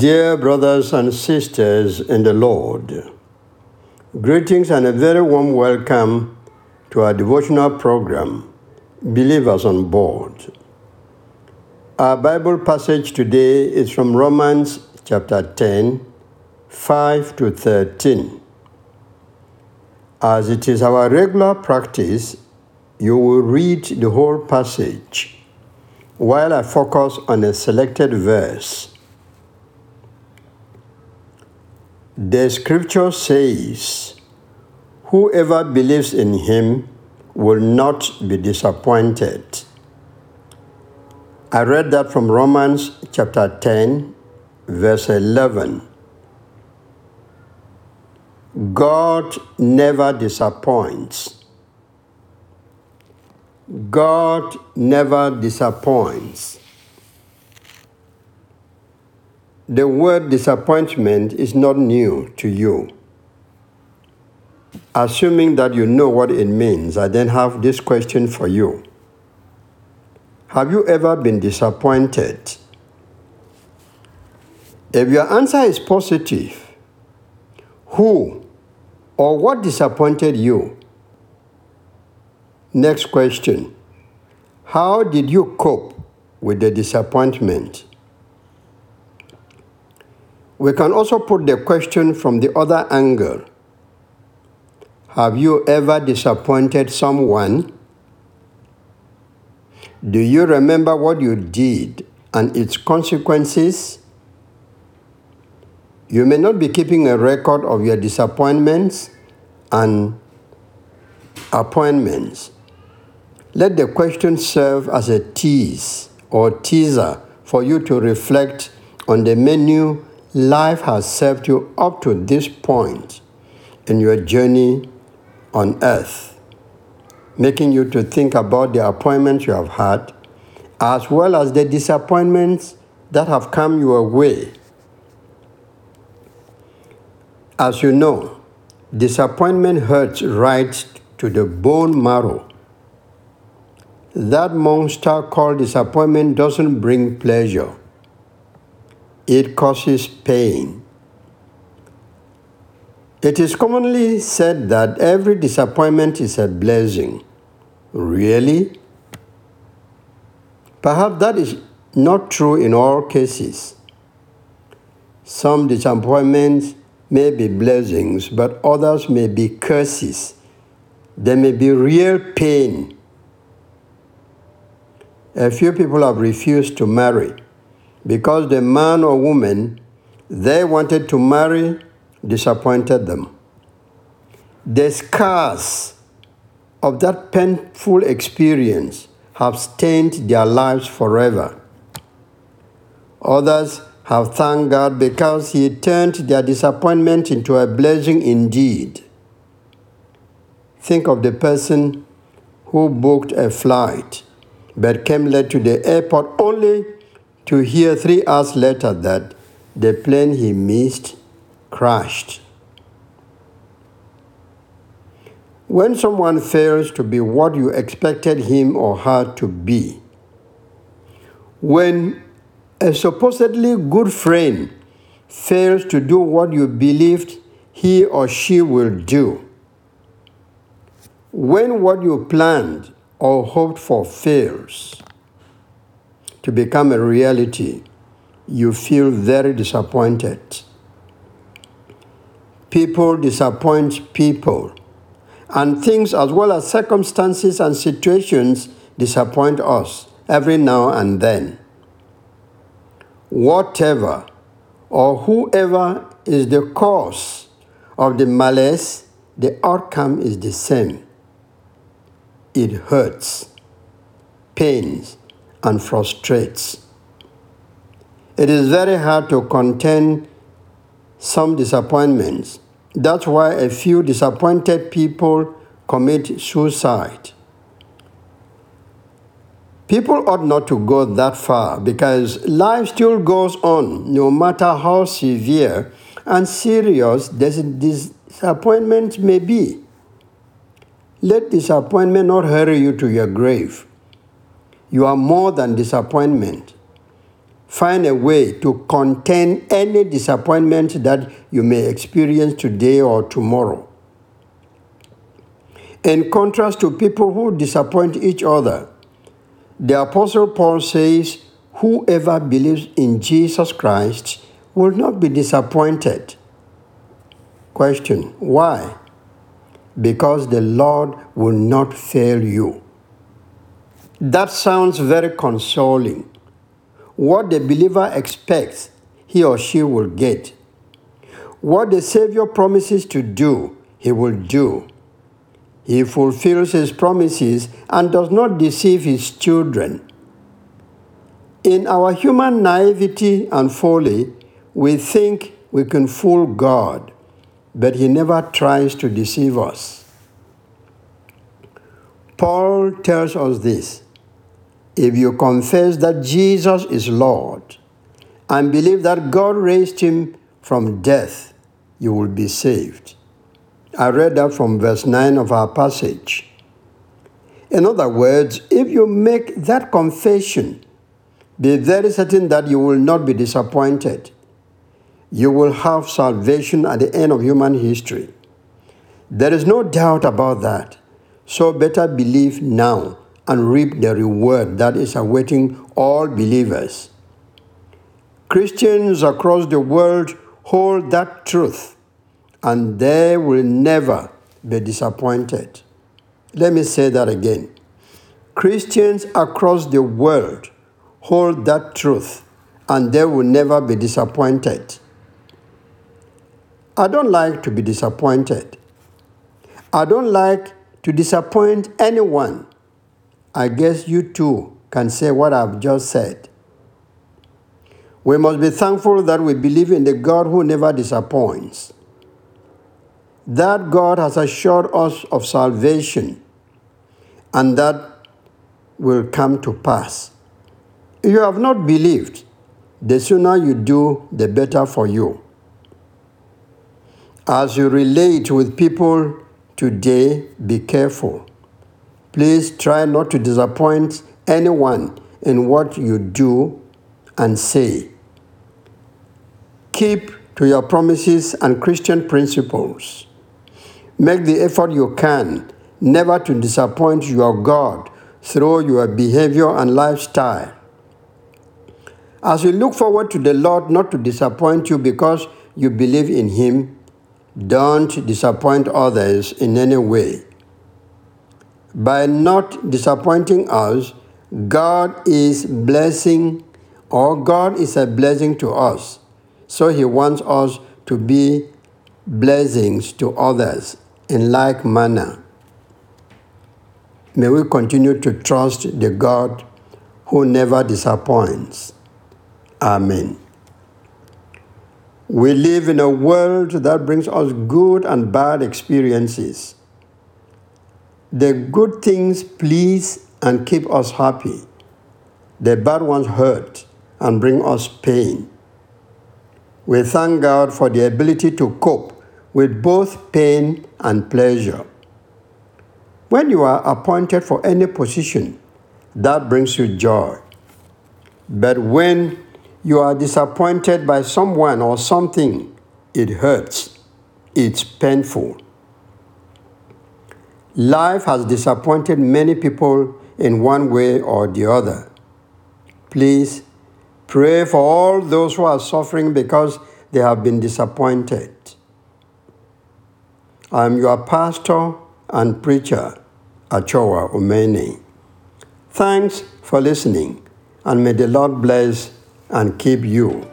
Dear brothers and sisters in the Lord, greetings and a very warm welcome to our devotional program, Believers on Board. Our Bible passage today is from Romans chapter 10, 5 to 13. As it is our regular practice, you will read the whole passage while I focus on a selected verse. The scripture says, Whoever believes in him will not be disappointed. I read that from Romans chapter 10, verse 11. God never disappoints. God never disappoints. The word disappointment is not new to you. Assuming that you know what it means, I then have this question for you. Have you ever been disappointed? If your answer is positive, who or what disappointed you? Next question How did you cope with the disappointment? We can also put the question from the other angle Have you ever disappointed someone? Do you remember what you did and its consequences? You may not be keeping a record of your disappointments and appointments. Let the question serve as a tease or teaser for you to reflect on the menu life has served you up to this point in your journey on earth making you to think about the appointments you have had, as well as the disappointments that have come your way. As you know, disappointment hurts right to the bone marrow. That monster called disappointment doesn't bring pleasure, it causes pain. It is commonly said that every disappointment is a blessing. Really? Perhaps that is not true in all cases. Some disappointments may be blessings, but others may be curses. There may be real pain. A few people have refused to marry because the man or woman they wanted to marry disappointed them. The scars of that painful experience have stained their lives forever. Others have thanked God because He turned their disappointment into a blessing indeed. Think of the person who booked a flight but came late to the airport only to hear three hours later that the plane he missed crashed. When someone fails to be what you expected him or her to be, when a supposedly good friend fails to do what you believed he or she will do, when what you planned or hoped for fails to become a reality, you feel very disappointed. People disappoint people and things as well as circumstances and situations disappoint us every now and then. Whatever or whoever is the cause of the malice, the outcome is the same. It hurts, pains, and frustrates. It is very hard to contain some disappointments that's why a few disappointed people commit suicide. People ought not to go that far because life still goes on no matter how severe and serious this disappointment may be. Let disappointment not hurry you to your grave. You are more than disappointment. Find a way to contain any disappointment that you may experience today or tomorrow. In contrast to people who disappoint each other, the Apostle Paul says, Whoever believes in Jesus Christ will not be disappointed. Question Why? Because the Lord will not fail you. That sounds very consoling. What the believer expects, he or she will get. What the Savior promises to do, he will do. He fulfills his promises and does not deceive his children. In our human naivety and folly, we think we can fool God, but he never tries to deceive us. Paul tells us this if you confess that Jesus is Lord and believe that God raised him from death, you will be saved. I read that from verse 9 of our passage. In other words, if you make that confession, be very certain that you will not be disappointed. You will have salvation at the end of human history. There is no doubt about that. So better believe now and reap the reward that is awaiting all believers. Christians across the world hold that truth and they will never be disappointed. Let me say that again. Christians across the world hold that truth and they will never be disappointed. I don't like to be disappointed. I don't like to disappoint anyone. I guess you too can say what I've just said. We must be thankful that we believe in the God who never disappoints that God has assured us of salvation and that will come to pass. If you have not believed, the sooner you do, the better for you. As you relate with people today, be careful. Please try not to disappoint anyone in what you do and say. Keep to your promises and Christian principles. Make the effort you can never to disappoint your God through your behavior and lifestyle. As you look forward to the Lord not to disappoint you because you believe in Him, don't disappoint others in any way. By not disappointing us, God is blessing or God is a blessing to us. So He wants us to be blessings to others in like manner. May we continue to trust the God who never disappoints. Amen. We live in a world that brings us good and bad experiences. The good things please and keep us happy. The bad ones hurt and bring us pain. We thank God for the ability to cope with both pain and pleasure. When you are appointed for any position, that brings you joy. But when you are disappointed by someone or something, it hurts. It's painful. Life has disappointed many people in one way or the other. Please pray for all those who are suffering because they have been disappointed. I'm your pastor and preacher, Achoa Umeni. Thanks for listening, and may the Lord bless and keep you.